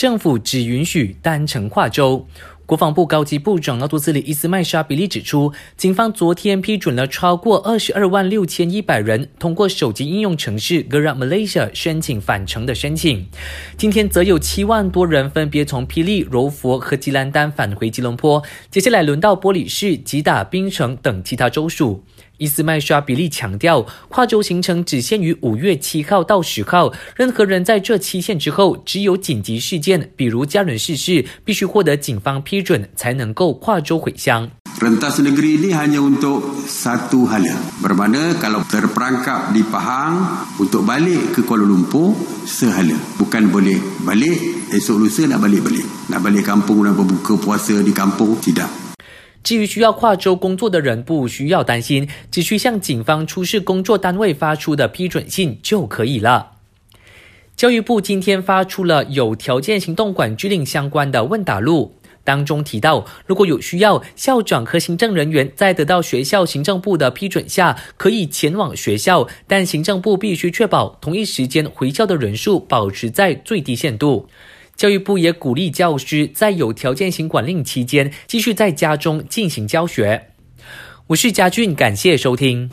政府只允许单程跨州。国防部高级部长奥杜斯里伊斯麦沙比利指出，警方昨天批准了超过二十二万六千一百人通过手机应用程式 Gerak Malaysia 申请返程的申请。今天则有七万多人分别从霹雳、柔佛和吉兰丹返回吉隆坡，接下来轮到玻璃市、吉打、槟城等其他州属。伊斯麦沙比利强调，跨州行程只限于五月七号到十号，任何人在这期限之后，只有紧急事件，比如家人逝世，必须获得警方批准才能够跨州回乡。至于需要跨州工作的人，不需要担心，只需向警方出示工作单位发出的批准信就可以了。教育部今天发出了有条件行动管制令相关的问答录，当中提到，如果有需要，校长和行政人员在得到学校行政部的批准下，可以前往学校，但行政部必须确保同一时间回校的人数保持在最低限度。教育部也鼓励教师在有条件型管令期间继续在家中进行教学。我是嘉俊，感谢收听。